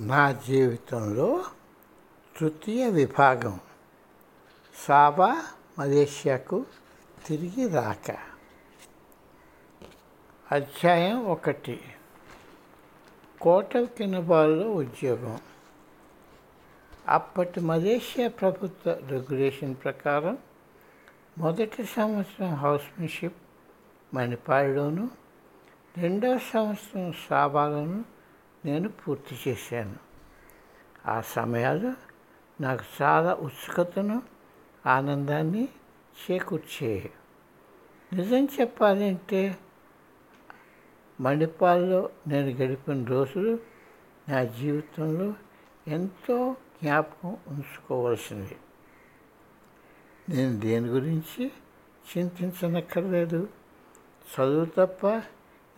నా జీవితంలో తృతీయ విభాగం సాబా మలేషియాకు తిరిగి రాక. అధ్యాయం ఒకటి. కోట కినబాల్లో ఉద్యోగం. అప్పటి మలేషియా ప్రభుత్వ రెగ్యులేషన్ ప్రకారం మొదటి సంవత్సరం హౌస్మెన్షిప్ మణిపాల్లోను రెండవ సంవత్సరం సాబాలను నేను పూర్తి చేశాను. ఆ సమయాలు నాకు చాలా ఉత్సుకతను ఆనందాన్ని చేకూర్చేయి నిజం చెప్పాలంటే మణిపాల్లో నేను గడిపిన రోజులు నా జీవితంలో ఎంతో జ్ఞాపకం ఉంచుకోవాల్సినవి. నేను దేని గురించి చింతించనక్కర్లేదు. చదువు తప్ప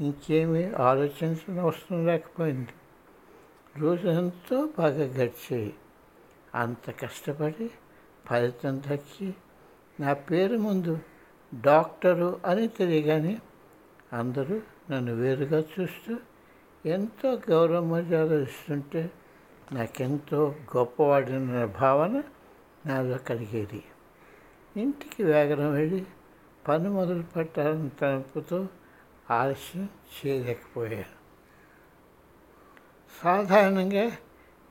ఇంకేమీ ఆలోచించిన అవసరం లేకపోయింది. రోజు ఎంతో బాగా గడిచేవి అంత కష్టపడి ఫలితం దక్కి నా పేరు ముందు డాక్టరు అని తెలియగానే అందరూ నన్ను వేరుగా చూస్తూ ఎంతో గౌరవ మర్యాదలు ఇస్తుంటే నాకెంతో గొప్పవాడిన భావన నాలో కలిగేది. ఇంటికి వేగరం వెళ్ళి పని మొదలు పెట్టాలని తనపుతో ఆలస్యం చేయలేకపోయాను. సాధారణంగా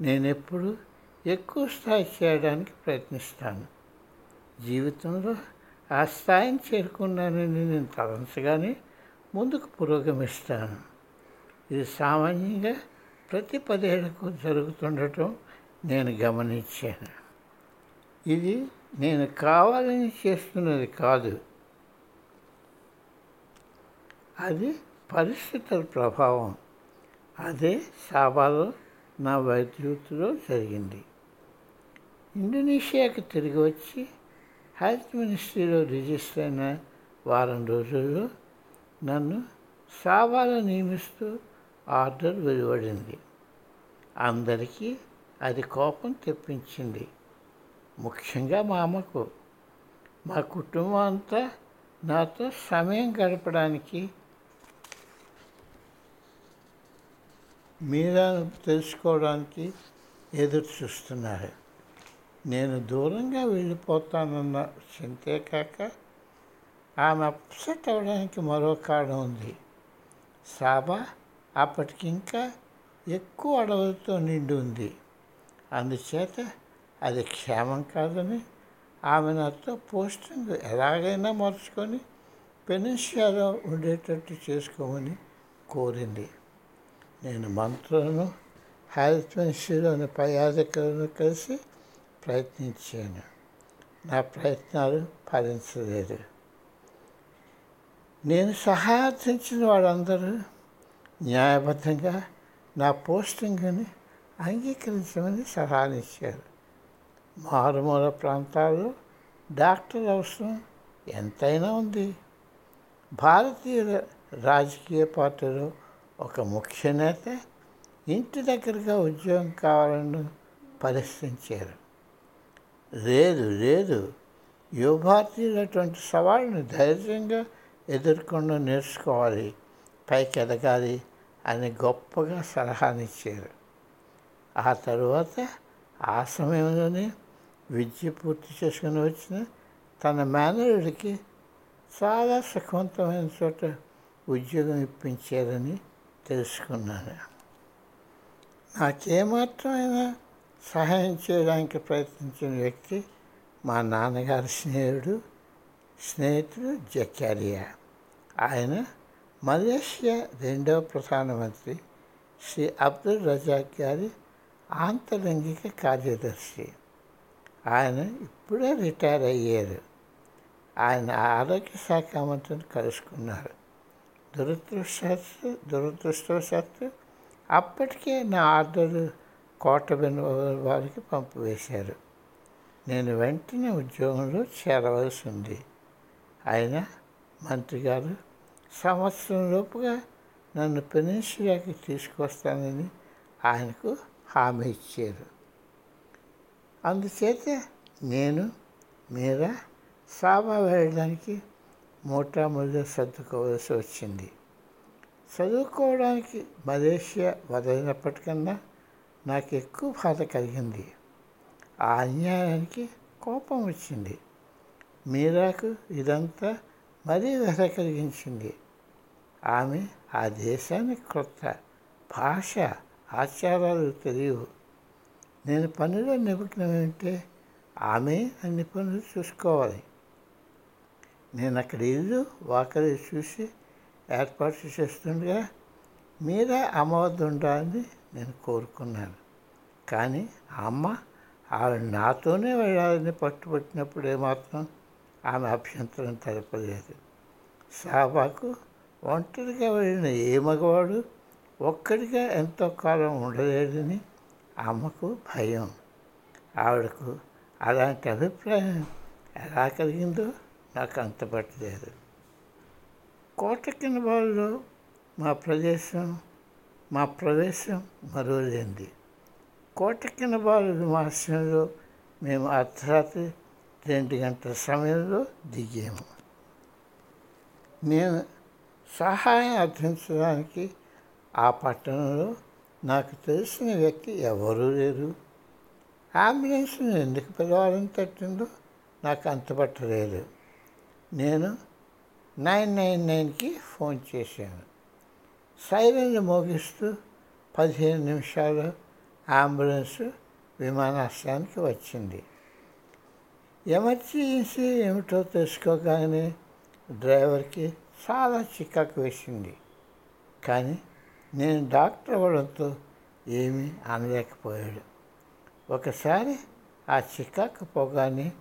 నేను ఎప్పుడు ఎక్కువ స్థాయి చేయడానికి ప్రయత్నిస్తాను. జీవితంలో ఆ స్థాయిని చేరుకున్నానని నేను తలంచగానే ముందుకు పురోగమిస్తాను. ఇది సామాన్యంగా ప్రతి పదేళ్ళకు జరుగుతుండటం నేను గమనించాను. ఇది నేను కావాలని చేస్తున్నది కాదు. అది పరిస్థితుల ప్రభావం. అదే సాబాలో నా వైద్యుతిలో జరిగింది. ఇండోనేషియాకి తిరిగి వచ్చి హెల్త్ మినిస్ట్రీలో రిజిస్టర్ అయిన వారం రోజుల్లో నన్ను సాబాలో నియమిస్తూ ఆర్డర్ వెలువడింది అందరికీ అది కోపం తెప్పించింది. ముఖ్యంగా మా అమ్మకు. మా కుటుంబం అంతా నాతో సమయం గడపడానికి మీరా తెలుసుకోవడానికి ఎదురు చూస్తున్నారు. నేను దూరంగా వెళ్ళిపోతానన్న చింతే కాక ఆమె అప్సెట్ అవ్వడానికి మరో కారణం ఉంది. సాబా అప్పటికింకా ఎక్కువ అడవులతో నిండి ఉంది. అందుచేత అది క్షేమం కాదని ఆమె నాతో పోస్టింగ్ ఎలాగైనా మార్చుకొని పెనిషియాలో ఉండేటట్టు చేసుకోమని కోరింది. నేను మంత్రులను హెల్త్ మినిస్ట్రీలోని పై అధికారులను కలిసి ప్రయత్నించాను. నా ప్రయత్నాలు ఫలించలేదు. నేను సహాయార్థించిన వాళ్ళందరూ న్యాయబద్ధంగా నా పోస్టింగ్ని అంగీకరించమని సలహానిచ్చారు. మారుమూల ప్రాంతాల్లో డాక్టర్ అవసరం ఎంతైనా ఉంది. భారతీయ రాజకీయ పార్టీలో ఒక ముఖ్య నేత ఇంటి దగ్గరగా ఉద్యోగం కావాలని పరిశ్రమించారు లేదు లేదు. యువ అటువంటి సవాళ్ళను ధైర్యంగా ఎదుర్కొండం నేర్చుకోవాలి పైకి ఎదగాలి అని గొప్పగా సలహానిచ్చారు ఆ తరువాత ఆ సమయంలోనే విద్య పూర్తి చేసుకుని వచ్చిన తన మేనరుడికి చాలా సుఖవంతమైన చోట ఉద్యోగం ఇప్పించారని తెలుసుకున్నాను. నాకేమాత్రమైనా సహాయం చేయడానికి ప్రయత్నించిన వ్యక్తి మా నాన్నగారి స్నేహితుడు స్నేహితుడు జకారియా ఆయన మలేషియా రెండవ ప్రధానమంత్రి శ్రీ అబ్దుల్ రజాక్ గారి ఆంతరంగిక కార్యదర్శి. ఆయన ఇప్పుడే రిటైర్ అయ్యారు. ఆయన ఆరోగ్య శాఖ మంత్రిని కలుసుకున్నారు. దురదృష్టవశాత్తు దురదృష్టవశాత్తు అప్పటికే నా ఆర్డర్ కోట వారికి పంపివేశారు. నేను వెంటనే ఉద్యోగంలో చేరవలసి ఉంది అయినా మంత్రి గారు సంవత్సరం లోపుగా నన్ను పెనిన్సులాకి తీసుకొస్తానని ఆయనకు హామీ ఇచ్చారు. అందుచేత నేను మీరా సాబా వెళ్ళడానికి మోటామొదలు సర్దుకోవాల్సి వచ్చింది. చదువుకోవడానికి మలేషియా వదిలినప్పటికన్నా నాకు ఎక్కువ బాధ కలిగింది. ఆ అన్యాయానికి కోపం వచ్చింది. మీరాకు ఇదంతా మరీ వ్యధ కలిగించింది. ఆమె ఆ దేశానికి కొత్త భాష ఆచారాలు తెలియవు. నేను పనిలో నిమగ్నమైంటే ఆమె అన్ని పనులు చూసుకోవాలి. నేను అక్కడ ఇల్లు వాకరి చూసి ఏర్పాటు చేస్తుండగా మీరే అమ్మ వద్ద ఉండాలని నేను కోరుకున్నాను. కానీ అమ్మ ఆవిడ నాతోనే వెళ్ళాలని పట్టుబట్టినప్పుడు ఏమాత్రం ఆమె అభ్యంతరం తెలపలేదు. సాబాకు ఒంటరిగా వెళ్ళిన ఏ మగవాడు ఒక్కడిగా ఎంతో కాలం ఉండలేదని అమ్మకు భయం. ఆవిడకు అలాంటి అభిప్రాయం ఎలా కలిగిందో నాకు అంతపట్టలేదు కోట కింద వాళ్ళలో మా ప్రదేశం మా ప్రవేశం మరువలేంది కోట కింద బాలు మాసంలో మేము అర్ధరాత్రి రెండు గంటల సమయంలో దిగాము. నేను సహాయం అర్థించడానికి ఆ పట్టణంలో నాకు తెలిసిన వ్యక్తి ఎవరూ లేరు. అంబులెన్స్ను ఎందుకు పిలవాలని తట్టిందో నాకు అంతపట్టలేదు నేను నైన్ నైన్ నైన్కి ఫోన్ చేశాను. సైరన్ మోగిస్తూ పదిహేను నిమిషాలు అంబులెన్స్ విమానాశ్రయానికి వచ్చింది. ఎమర్జెన్సీ ఏమిటో తెలుసుకోగానే డ్రైవర్కి చాలా చికాకు వేసింది. కానీ నేను డాక్టర్ అవ్వడంతో ఏమీ అనలేకపోయాడు. ఒకసారి ఆ చికాకు పోగానే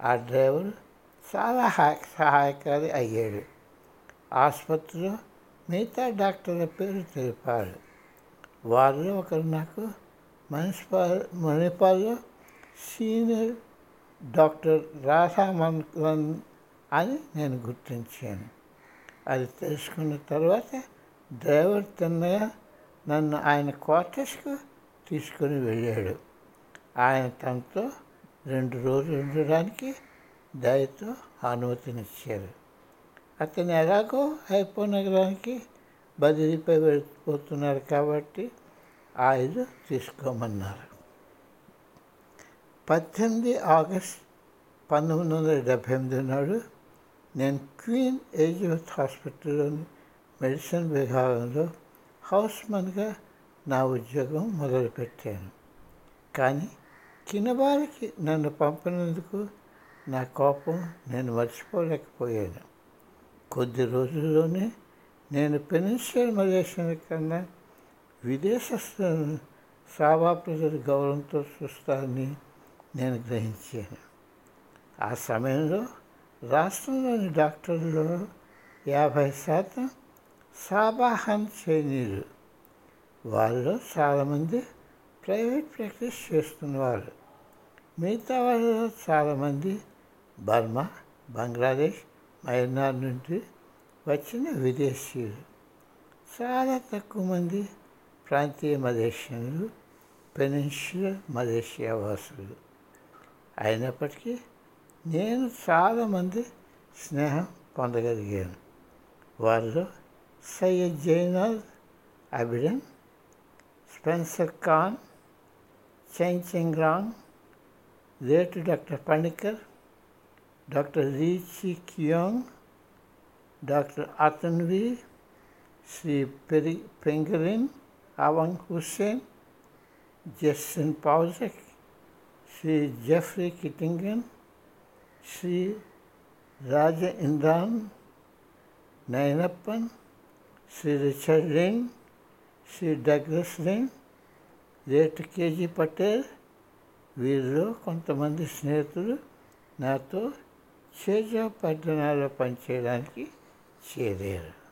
ఆ డ్రైవర్ చాలా సహాయకారి అయ్యాడు. ఆసుపత్రిలో మిగతా డాక్టర్ల పేరు తెలిపారు. వారిలో ఒకరు నాకు మున్సిపాల్ మునిపాల్లో సీనియర్ డాక్టర్ రాధామన్ అని నేను గుర్తించాను. అది తెలుసుకున్న తర్వాత డ్రైవర్ తిన్నయ్య నన్ను ఆయన క్వార్టర్స్కు తీసుకొని వెళ్ళాడు. ఆయన తనతో రెండు రోజులు ఉండడానికి దయతో అనుమతినిచ్చారు అతను ఎలాగో హైపో నగరానికి బదిలీపై వెళ్ళిపోతున్నారు కాబట్టి ఆయుధ తీసుకోమన్నారు. పద్దెనిమిది ఆగస్ట్ పంతొమ్మిది వందల డెబ్భై ఎనిమిది నాడు నేను క్వీన్ ఎలిజబెత్ హాస్పిటల్లోని మెడిసిన్ విభాగంలో హౌస్మన్గా నా ఉద్యోగం మొదలుపెట్టాను. కానీ చిన్నవారికి నన్ను పంపినందుకు నా కోపం నేను మర్చిపోలేకపోయాను. కొద్ది రోజుల్లోనే నేను పెనిన్షియల్ మలేషియన్ కన్నా విదేశస్తులను సాబా ప్రజలు గౌరవంతో చూస్తారని నేను గ్రహించాను. ఆ సమయంలో రాష్ట్రంలోని డాక్టర్లలో యాభై శాతం సాబాహన్ చైనీయులు వారిలో చాలామంది ప్రైవేట్ ప్రాక్టీస్ చేస్తున్నవారు మిగతా వారిలో చాలామంది బర్మా బంగ్లాదేశ్ మయన్మార్ నుండి వచ్చిన విదేశీయులు. చాలా తక్కువ మంది ప్రాంతీయ మలేషియన్లు పెనిన్షియల్ మలేషియా వాసులు. అయినప్పటికీ నేను చాలామంది స్నేహం పొందగలిగాను. వారిలో Syed Zainal Abidin Spencer Khan Cheng Cheng Rang late doctor Panikar doctor Ritchie Kiong doctor అతన్వి Sri Peri Pengiran Awang Hussein Justin పౌజక్ Sri Jeffrey Kitingan Sri Raja Indran Nayanappan Sri Richard Ring Sri Douglas Ring rate KG Patel వీరిలో కొంతమంది స్నేహితులు నాతో చేజా పట్టణాల్లో పనిచేయడానికి చేరారు.